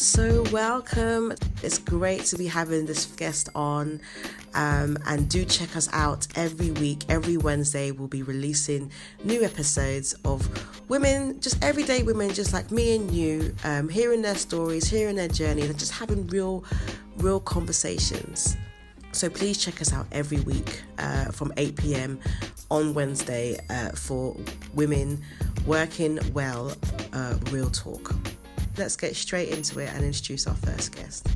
So, welcome. It's great to be having this guest on. Um, and do check us out every week. Every Wednesday, we'll be releasing new episodes of women, just everyday women, just like me and you, um, hearing their stories, hearing their journey, and just having real, real conversations. So please check us out every week uh, from 8 p.m. on Wednesday uh, for women working well, uh, real talk let's get straight into it and introduce our first guest.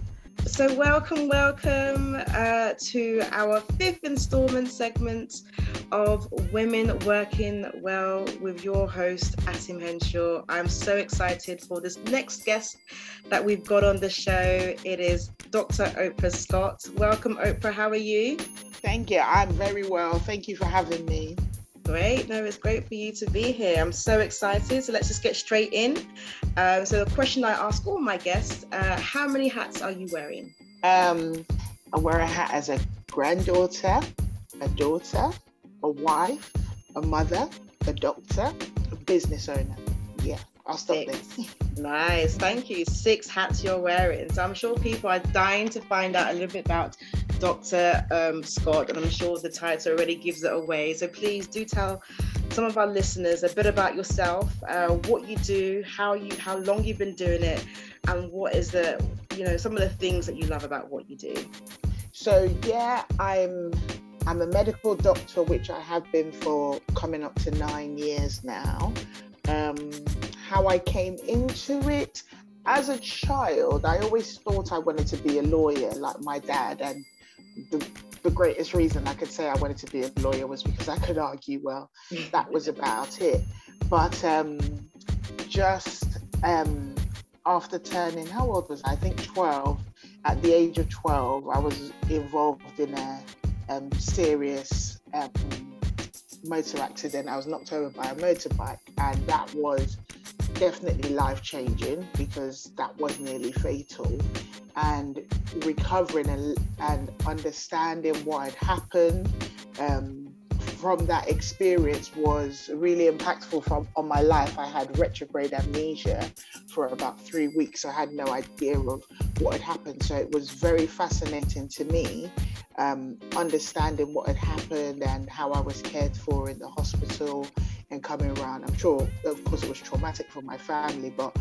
So, welcome, welcome uh, to our fifth installment segment of Women Working Well with your host, Asim Henshaw. I'm so excited for this next guest that we've got on the show. It is Dr. Oprah Scott. Welcome, Oprah. How are you? Thank you. I'm very well. Thank you for having me. Great. No, it's great for you to be here. I'm so excited. So let's just get straight in. Um, so the question I ask all my guests: uh, How many hats are you wearing? Um, I wear a hat as a granddaughter, a daughter, a wife, a mother, a doctor, a business owner. Yeah, I'll stop Six. there. Nice. Thank you. Six hats you're wearing. So I'm sure people are dying to find out a little bit about Dr. Um, Scott, and I'm sure the title already gives it away. So please do tell some of our listeners a bit about yourself, uh, what you do, how you, how long you've been doing it, and what is the, you know, some of the things that you love about what you do. So yeah, I'm I'm a medical doctor, which I have been for coming up to nine years now. Um, how I came into it, as a child, I always thought I wanted to be a lawyer like my dad, and the, the greatest reason I could say I wanted to be a lawyer was because I could argue well. That was about it. But um, just um, after turning, how old was I? I think 12. At the age of 12, I was involved in a um, serious um, motor accident. I was knocked over by a motorbike, and that was definitely life changing because that was nearly fatal and recovering and, and understanding what had happened um, from that experience was really impactful from on my life. I had retrograde amnesia for about three weeks. I had no idea of what had happened. So it was very fascinating to me, um, understanding what had happened and how I was cared for in the hospital and coming around. I'm sure, of course, it was traumatic for my family, but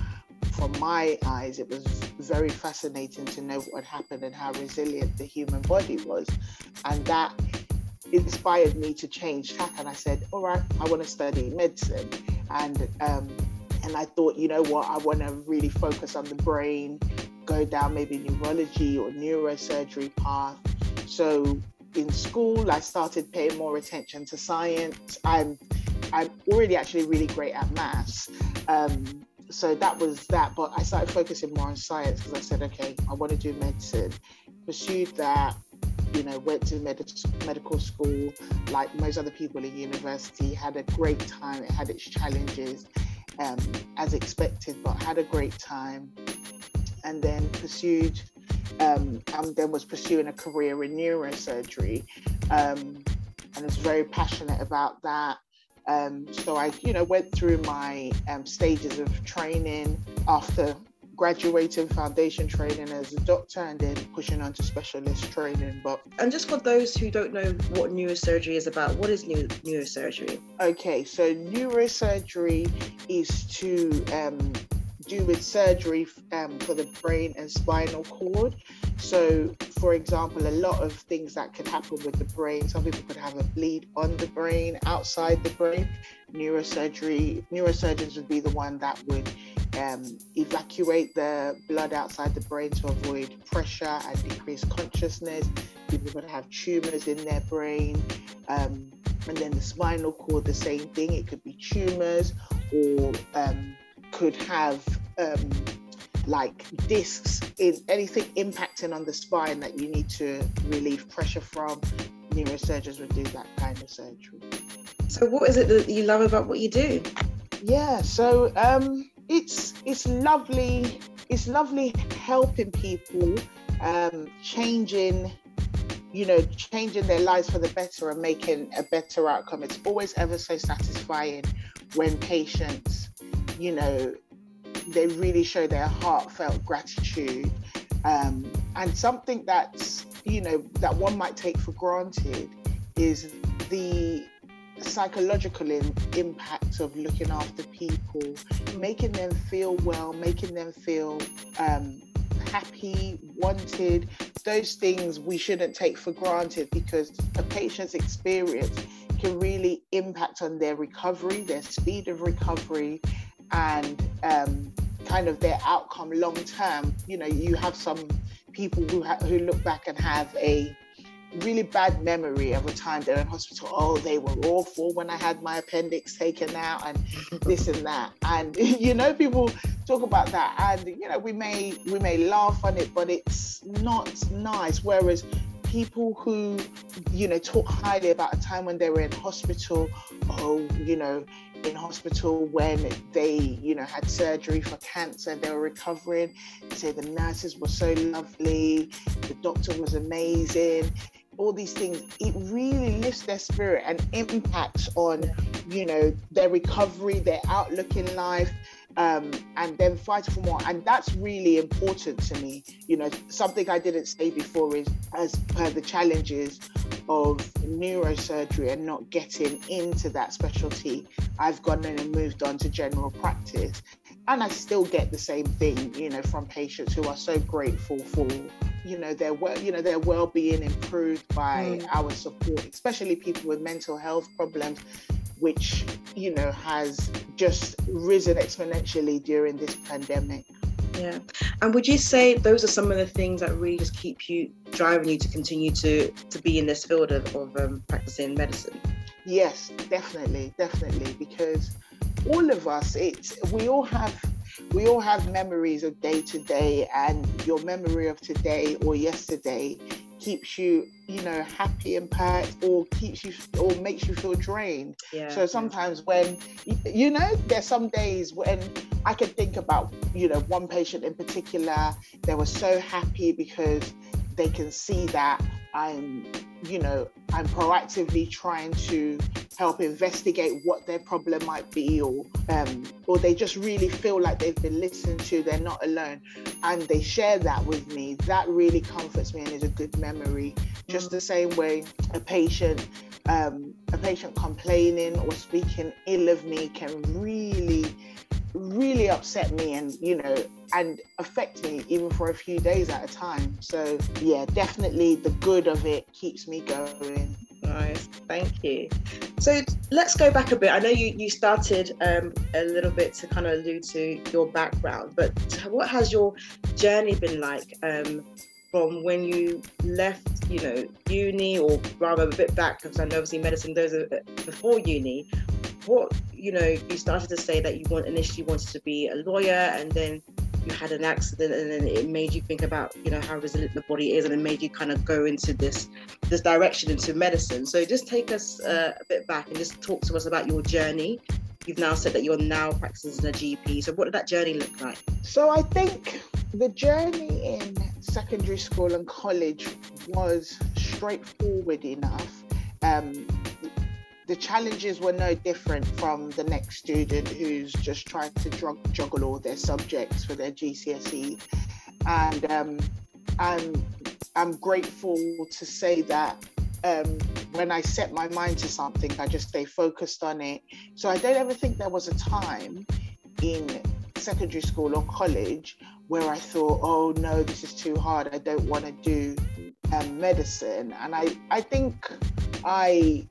from my eyes, it was very fascinating to know what happened and how resilient the human body was. And that inspired me to change tack. And I said, all right, I want to study medicine. And, um, and I thought, you know what, I want to really focus on the brain, go down maybe neurology or neurosurgery path. So in school, I started paying more attention to science. I'm already actually really great at maths. Um, so that was that. But I started focusing more on science because I said, okay, I want to do medicine. Pursued that, you know, went to med- medical school like most other people in university, had a great time. It had its challenges um, as expected, but had a great time. And then pursued, um, and then was pursuing a career in neurosurgery. Um, and was very passionate about that. Um, so I, you know, went through my um, stages of training after graduating foundation training as a doctor and then pushing on to specialist training. But and just for those who don't know what neurosurgery is about, what is new neurosurgery? Okay, so neurosurgery is to um, do with surgery um, for the brain and spinal cord. So, for example, a lot of things that can happen with the brain. Some people could have a bleed on the brain, outside the brain. Neurosurgery, neurosurgeons would be the one that would um, evacuate the blood outside the brain to avoid pressure and decrease consciousness. People could have tumors in their brain. Um, and then the spinal cord, the same thing. It could be tumors or um, could have um, like discs in anything impacting on the spine that you need to relieve pressure from. Neurosurgeons would do that kind of surgery. So, what is it that you love about what you do? Yeah, so um, it's it's lovely. It's lovely helping people, um, changing, you know, changing their lives for the better and making a better outcome. It's always ever so satisfying when patients, you know, they really show their heartfelt gratitude. Um, and something that's, you know, that one might take for granted is the psychological in, impact of looking after people, making them feel well, making them feel um, happy, wanted. Those things we shouldn't take for granted because a patient's experience can really impact on their recovery, their speed of recovery, and um, kind of their outcome long term. You know, you have some people who ha- who look back and have a really bad memory of a time they're in hospital. Oh, they were awful when I had my appendix taken out and this and that. And you know, people talk about that and you know, we may we may laugh on it, but it's not nice. Whereas people who, you know, talk highly about a time when they were in hospital, oh, you know, in hospital when they, you know, had surgery for cancer, they were recovering. They say the nurses were so lovely, the doctor was amazing all these things, it really lifts their spirit and impacts on, you know, their recovery, their outlook in life, um, and then fight for more. And that's really important to me. You know, something I didn't say before is as per the challenges of neurosurgery and not getting into that specialty, I've gone in and moved on to general practice. And I still get the same thing, you know, from patients who are so grateful for you know their well you know their well-being improved by mm. our support especially people with mental health problems which you know has just risen exponentially during this pandemic. Yeah. And would you say those are some of the things that really just keep you driving you to continue to to be in this field of, of um, practicing medicine? Yes definitely definitely because all of us it's we all have we all have memories of day to day, and your memory of today or yesterday keeps you, you know, happy and pat, or keeps you, or makes you feel drained. Yeah. So sometimes when, you know, there's some days when I can think about, you know, one patient in particular, they were so happy because they can see that I'm, you know, I'm proactively trying to help investigate what their problem might be, or um, or they just really feel like they've been listened to, they're not alone, and they share that with me. That really comforts me and is a good memory. Just the same way a patient, um, a patient complaining or speaking ill of me can really really upset me and you know and affect me even for a few days at a time. So yeah definitely the good of it keeps me going. Nice. Thank you. So let's go back a bit. I know you you started um, a little bit to kind of allude to your background but what has your journey been like um, from when you left, you know, uni or rather a bit back, because I know obviously medicine those are before uni. What you know, you started to say that you want initially wanted to be a lawyer, and then you had an accident, and then it made you think about you know how resilient the body is, and it made you kind of go into this this direction into medicine. So just take us uh, a bit back and just talk to us about your journey. You've now said that you're now practicing as a GP. So what did that journey look like? So I think the journey in secondary school and college was straightforward enough. Um, the challenges were no different from the next student who's just trying to juggle all their subjects for their GCSE. And um, I'm, I'm grateful to say that um, when I set my mind to something, I just stay focused on it. So I don't ever think there was a time in secondary school or college where I thought, oh no, this is too hard. I don't want to do um, medicine. And I, I think I,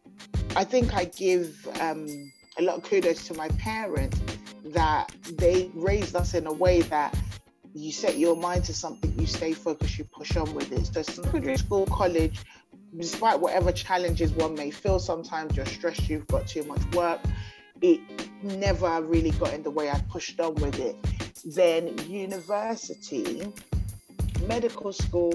I think I give um, a lot of kudos to my parents that they raised us in a way that you set your mind to something, you stay focused, you push on with it. So secondary school, college, despite whatever challenges one may feel, sometimes you're stressed, you've got too much work. It never really got in the way. I pushed on with it then university, medical school,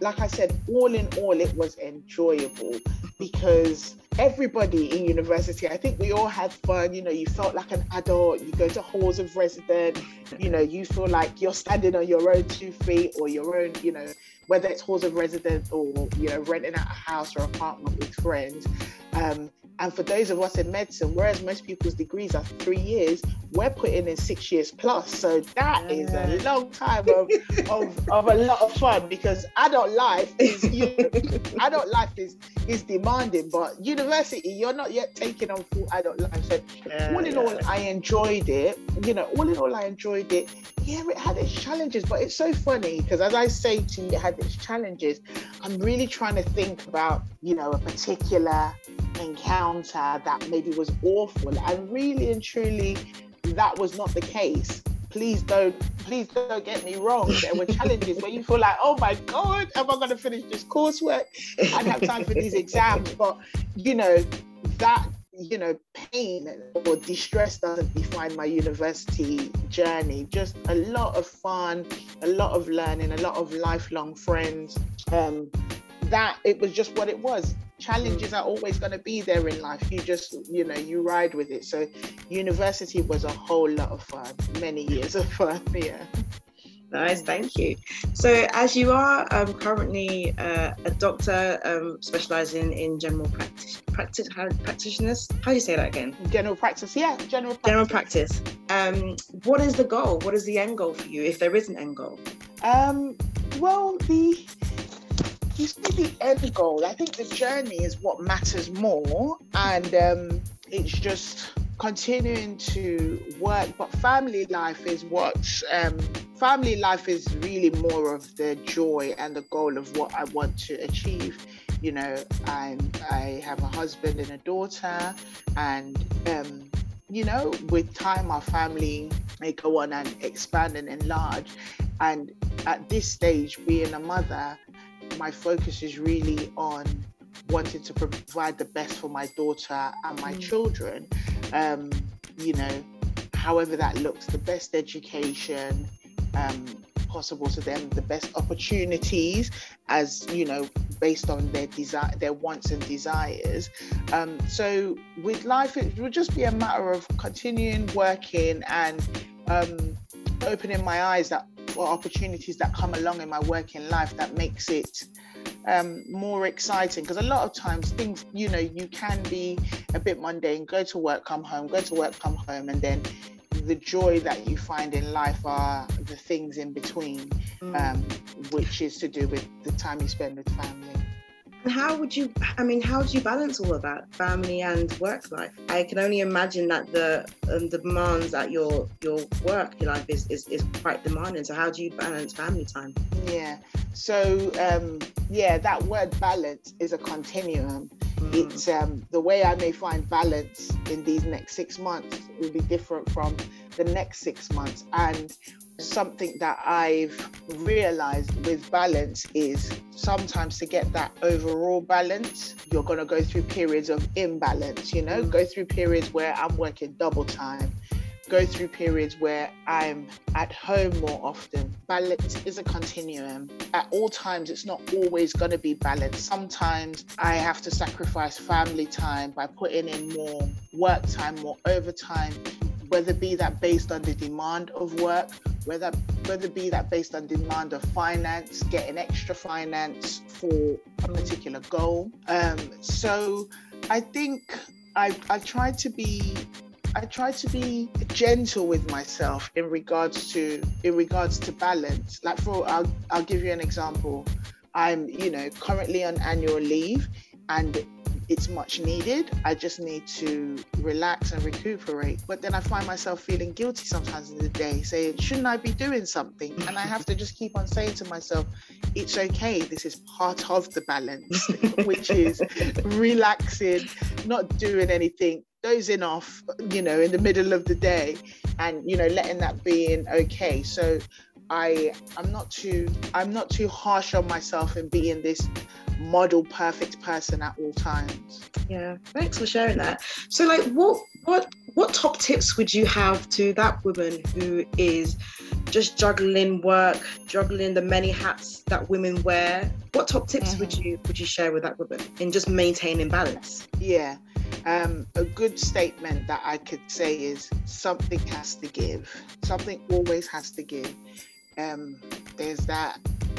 like I said, all in all, it was enjoyable because everybody in university, I think we all had fun. You know, you felt like an adult, you go to halls of residence, you know, you feel like you're standing on your own two feet or your own, you know, whether it's halls of residence or, you know, renting out a house or apartment with friends. Um, And for those of us in medicine, whereas most people's degrees are three years, we're putting in six years plus. So that is a long time of, of, of a lot of fun because adult life is you know, adult life is is demanding, but university you're not yet taking on full adult life. So yeah, all in yeah. all, I enjoyed it. You know, all in all, I enjoyed it. Yeah, it had its challenges, but it's so funny because as I say to you, it had its challenges. I'm really trying to think about you know a particular encounter that maybe was awful. And really and truly that was not the case. Please don't please don't get me wrong. There were challenges where you feel like oh my god am i going to finish this coursework? I have time for these exams. But you know that you know pain or distress doesn't define my university journey. Just a lot of fun a lot of learning a lot of lifelong friends. Um, that it was just what it was challenges are always going to be there in life you just you know you ride with it so university was a whole lot of fun many years of fun yeah Nice, thank you. So, as you are um, currently uh, a doctor um, specializing in general practice, practice how, practitioners, how do you say that again? General practice, yeah, general practice. General practice. Um, what is the goal? What is the end goal for you, if there is an end goal? Um, well, the you see the end goal. I think the journey is what matters more, and um, it's just continuing to work. But family life is what um, family life is really more of the joy and the goal of what I want to achieve. You know, I'm I have a husband and a daughter, and um, you know, with time, our family may go on and expand and enlarge. And at this stage, being a mother, my focus is really on wanting to provide the best for my daughter and my mm. children. Um, you know, however that looks, the best education um, possible to them, the best opportunities, as you know, based on their desire, their wants and desires. Um, so with life, it would just be a matter of continuing working and um, opening my eyes that or opportunities that come along in my working life that makes it um, more exciting because a lot of times things you know you can be a bit mundane go to work come home go to work come home and then the joy that you find in life are the things in between mm. um, which is to do with the time you spend with family how would you, I mean, how do you balance all of that, family and work life? I can only imagine that the um, the demands at your your work your life is, is, is quite demanding. So how do you balance family time? Yeah. So um, yeah, that word balance is a continuum. Mm. It's um, the way I may find balance in these next six months will be different from the next six months. And something that I've realized with balance is sometimes to get that overall balance, you're going to go through periods of imbalance, you know, mm. go through periods where I'm working double time, go through periods where I'm at home more often. Balance is a continuum. At all times, it's not always going to be balanced. Sometimes I have to sacrifice family time by putting in more work time, more overtime whether be that based on the demand of work, whether whether be that based on demand of finance, getting extra finance for a particular goal. Um, so I think I I try to be I try to be gentle with myself in regards to in regards to balance. Like for I'll I'll give you an example. I'm you know currently on annual leave and it's much needed. I just need to relax and recuperate. But then I find myself feeling guilty sometimes in the day, saying, shouldn't I be doing something? And I have to just keep on saying to myself, it's okay. This is part of the balance, which is relaxing, not doing anything, dozing off, you know, in the middle of the day and, you know, letting that be in okay. So I I'm not too I'm not too harsh on myself in being this model perfect person at all times. Yeah, thanks for sharing that. So like what what what top tips would you have to that woman who is just juggling work, juggling the many hats that women wear? What top tips mm-hmm. would you would you share with that woman in just maintaining balance? Yeah. Um, a good statement that I could say is something has to give. Something always has to give. Um, there's that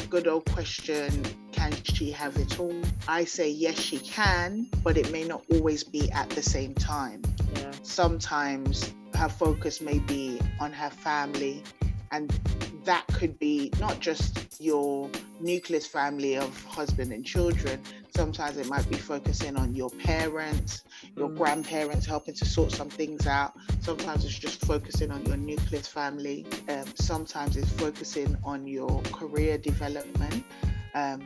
good old question can she have it all? I say yes, she can, but it may not always be at the same time. Yeah. Sometimes her focus may be on her family, and that could be not just your nucleus family of husband and children. Sometimes it might be focusing on your parents, your mm. grandparents, helping to sort some things out. Sometimes it's just focusing on your nucleus family. Um, sometimes it's focusing on your career development. Um,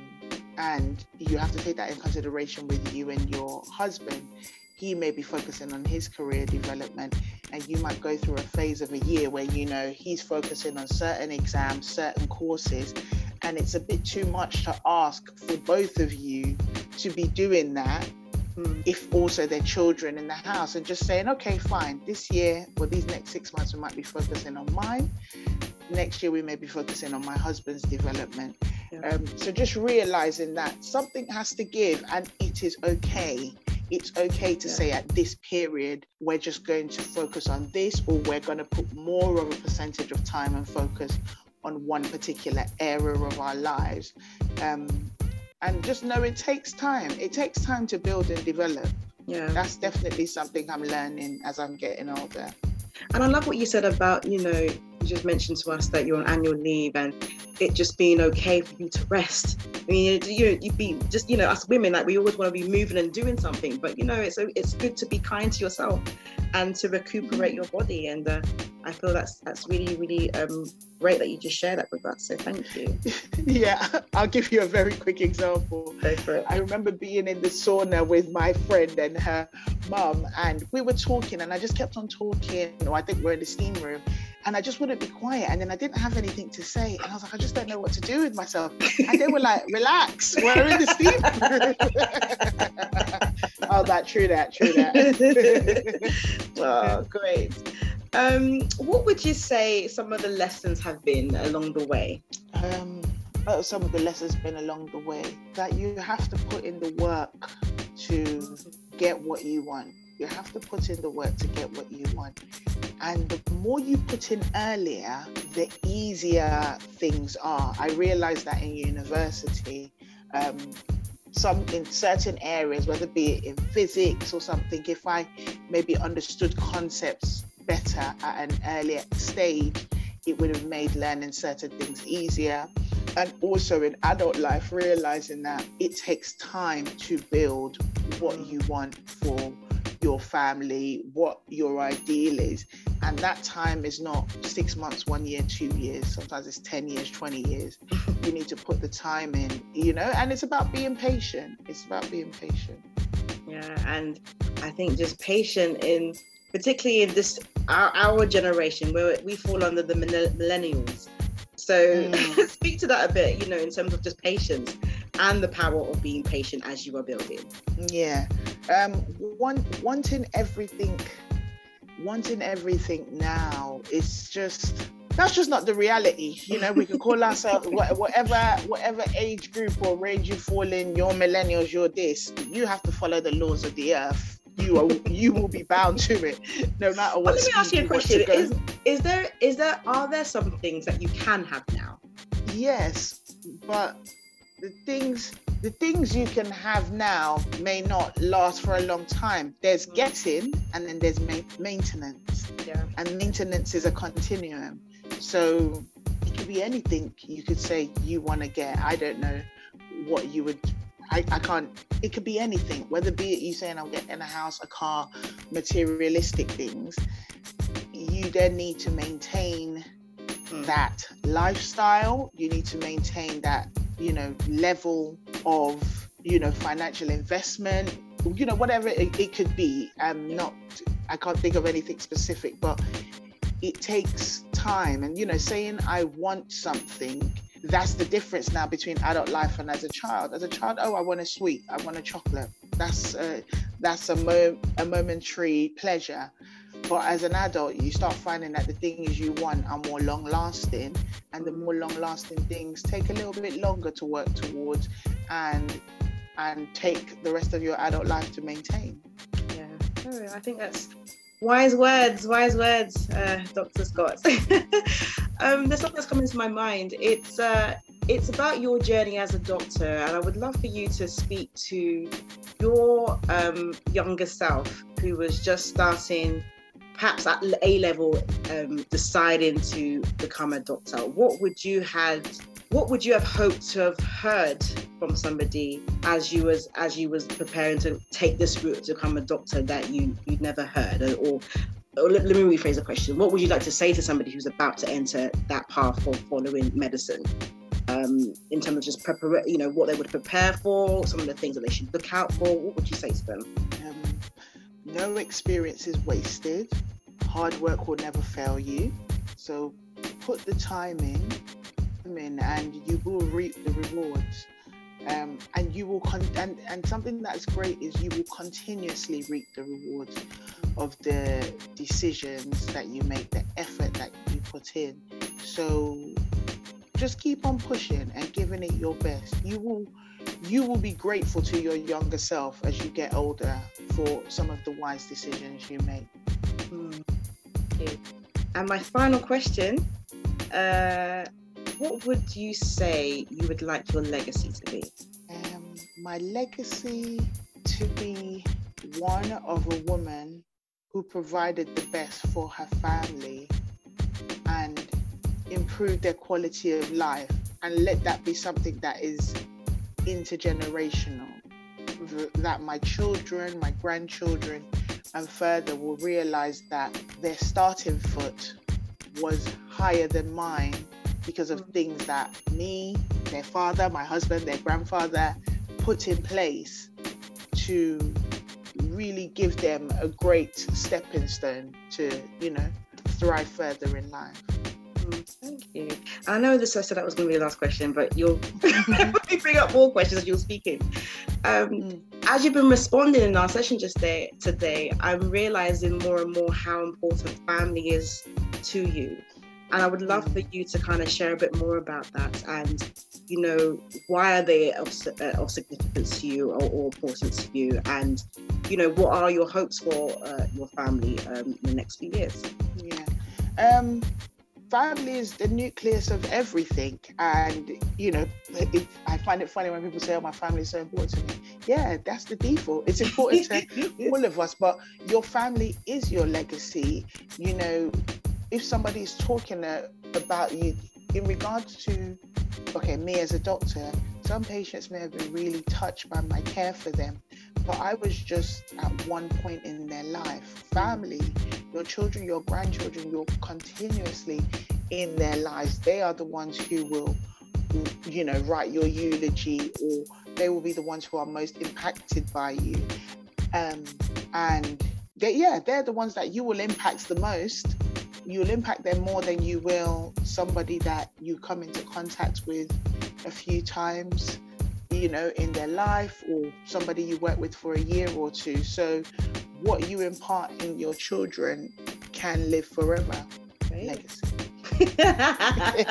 and you have to take that in consideration with you and your husband he may be focusing on his career development and you might go through a phase of a year where you know he's focusing on certain exams certain courses and it's a bit too much to ask for both of you to be doing that hmm. if also their children in the house and just saying okay fine this year or these next six months we might be focusing on mine next year we may be focusing on my husband's development yeah. um, so just realizing that something has to give and it is okay it's okay to yeah. say at this period we're just going to focus on this or we're going to put more of a percentage of time and focus on one particular area of our lives. Um, and just know it takes time. It takes time to build and develop. Yeah. That's definitely something i'm learning as i'm getting older. And i love what you said about you know you just mentioned to us that you're on annual leave and it just being okay for you to rest. I mean, you you be just you know us women like we always want to be moving and doing something, but you know it's it's good to be kind to yourself and to recuperate your body. And uh, I feel that's that's really really um, great that you just shared that with us. So thank you. yeah, I'll give you a very quick example. I remember being in the sauna with my friend and her mum, and we were talking, and I just kept on talking. Or I think we're in the steam room and I just wouldn't be quiet. And then I didn't have anything to say. And I was like, I just don't know what to do with myself. And they were like, relax, we're in the steam oh, that, true that, true that. oh, great. Um, what would you say some of the lessons have been along the way? Um, oh, some of the lessons been along the way that you have to put in the work to get what you want you have to put in the work to get what you want. And the more you put in earlier, the easier things are. I realized that in university. Um, some in certain areas, whether it be in physics or something, if I maybe understood concepts better at an earlier stage, it would have made learning certain things easier. And also in adult life, realizing that it takes time to build what you want for your family, what your ideal is. And that time is not six months, one year, two years. Sometimes it's 10 years, 20 years. you need to put the time in, you know, and it's about being patient. It's about being patient. Yeah. And I think just patient in, particularly in this, our, our generation where we fall under the millennials. So mm. speak to that a bit, you know, in terms of just patience and the power of being patient as you are building. Yeah. Um, one, wanting everything, wanting everything now is just that's just not the reality. You know, we can call ourselves whatever whatever age group or range you fall in. You're millennials. You're this. You have to follow the laws of the earth. You are you will be bound to it, no matter what. Well, let me ask you a question: Is is there is there are there some things that you can have now? Yes, but the things the things you can have now may not last for a long time. There's mm. getting and then there's ma- maintenance. Yeah. And maintenance is a continuum. So it could be anything you could say you want to get. I don't know what you would I, I can't it could be anything, whether be it you saying I'm getting a house, a car, materialistic things. You then need to maintain mm. that lifestyle. You need to maintain that you know level of you know financial investment you know whatever it, it could be. I'm not i can't think of anything specific but it takes time. And you know saying i want something that's the difference now between adult life and as a child. As a child oh i want a sweet i want a chocolate. That's a, that's a, mo- a momentary pleasure. But as an adult, you start finding that the things you want are more long lasting, and the more long lasting things take a little bit longer to work towards and and take the rest of your adult life to maintain. Yeah, I think that's wise words, wise words, uh, Dr. Scott. um, there's something that's coming to my mind. It's uh, it's about your journey as a doctor, and I would love for you to speak to your um, younger self who was just starting, perhaps at A level, um, deciding to become a doctor. What would you had? What would you have hoped to have heard from somebody as you was as you was preparing to take this route to become a doctor that you you'd never heard, or let, let, me rephrase the question. What would you like to say to somebody who's about to enter that path of following medicine? um, in terms of just prepare, you know, what they would prepare for, some of the things that they should look out for? What would you say to them? Um, no experience is wasted. Hard work will never fail you. So put the time in, in and you will reap the rewards. Um, and you will con- and, and something that's great is you will continuously reap the rewards of the decisions that you make the effort that you put in so just keep on pushing and giving it your best. You will you will be grateful to your younger self as you get older for some of the wise decisions you make. Mm. And my final question, uh, what would you say you would like your legacy to be? Um, my legacy to be one of a woman who provided the best for her family and improved their quality of life and let that be something that is intergenerational that my children my grandchildren and further will realize that their starting foot was higher than mine because of things that me their father my husband their grandfather put in place to really give them a great stepping stone to you know thrive further in life thank you. I know this I said that was going to be the last question, but you'll bring up more questions as you're speaking. Um, mm. As you've been responding in our session just today, I'm realizing more and more how important family is to you. And I would love for you to kind of share a bit more about that and, you know, why are they of, uh, of significance to you or, or importance to you? And, you know, what are your hopes for uh, your family um, in the next few years? Yeah. Um, family is the nucleus of everything. And, you know, it, I find it funny when people say, oh, my family is so important to me. Yeah, that's the default. It's important to all of us, but your family is your legacy. You know, if somebody is talking about you in regards to, okay, me as a doctor, some patients may have been really touched by my care for them, but I was just at one point in their life. Family, your children, your grandchildren, you're continuously in their lives. They are the ones who will, you know, write your eulogy or they will be the ones who are most impacted by you. Um, and they, yeah, they're the ones that you will impact the most. You'll impact them more than you will somebody that you come into contact with a few times you know, in their life or somebody you work with for a year or two. So, what you impart in your children can live forever. Legacy.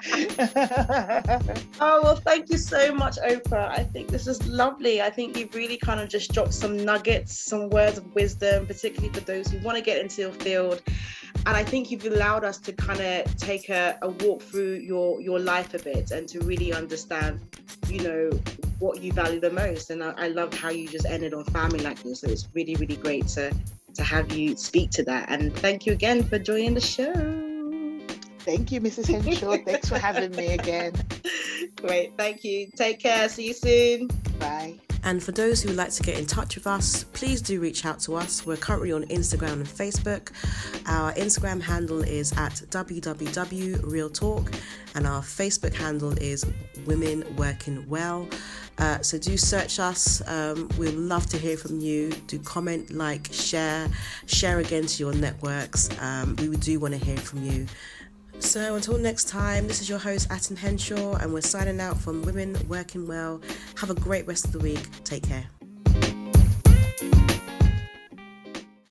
oh well thank you so much oprah i think this is lovely i think you've really kind of just dropped some nuggets some words of wisdom particularly for those who want to get into your field and I think you've allowed us to kind of take a, a, walk through your your life a bit and to really understand, you know, what you value the most. And I, I love how you just ended on family like this. So it's really really great to to have you speak to that. And thank you again for joining the show. Thank you, Mrs. Henshaw. Thanks for having me again. Great. Thank you. Take care. See you soon. Bye. And for those who would like to get in touch with us, please do reach out to us. We're currently on Instagram and Facebook. Our Instagram handle is at www.realtalk, and our Facebook handle is Women Working Well. Uh, so do search us. Um, we'd love to hear from you. Do comment, like, share, share again to your networks. Um, we do want to hear from you. So until next time, this is your host, Atom Henshaw, and we're signing out from Women Working Well. Have a great rest of the week. Take care.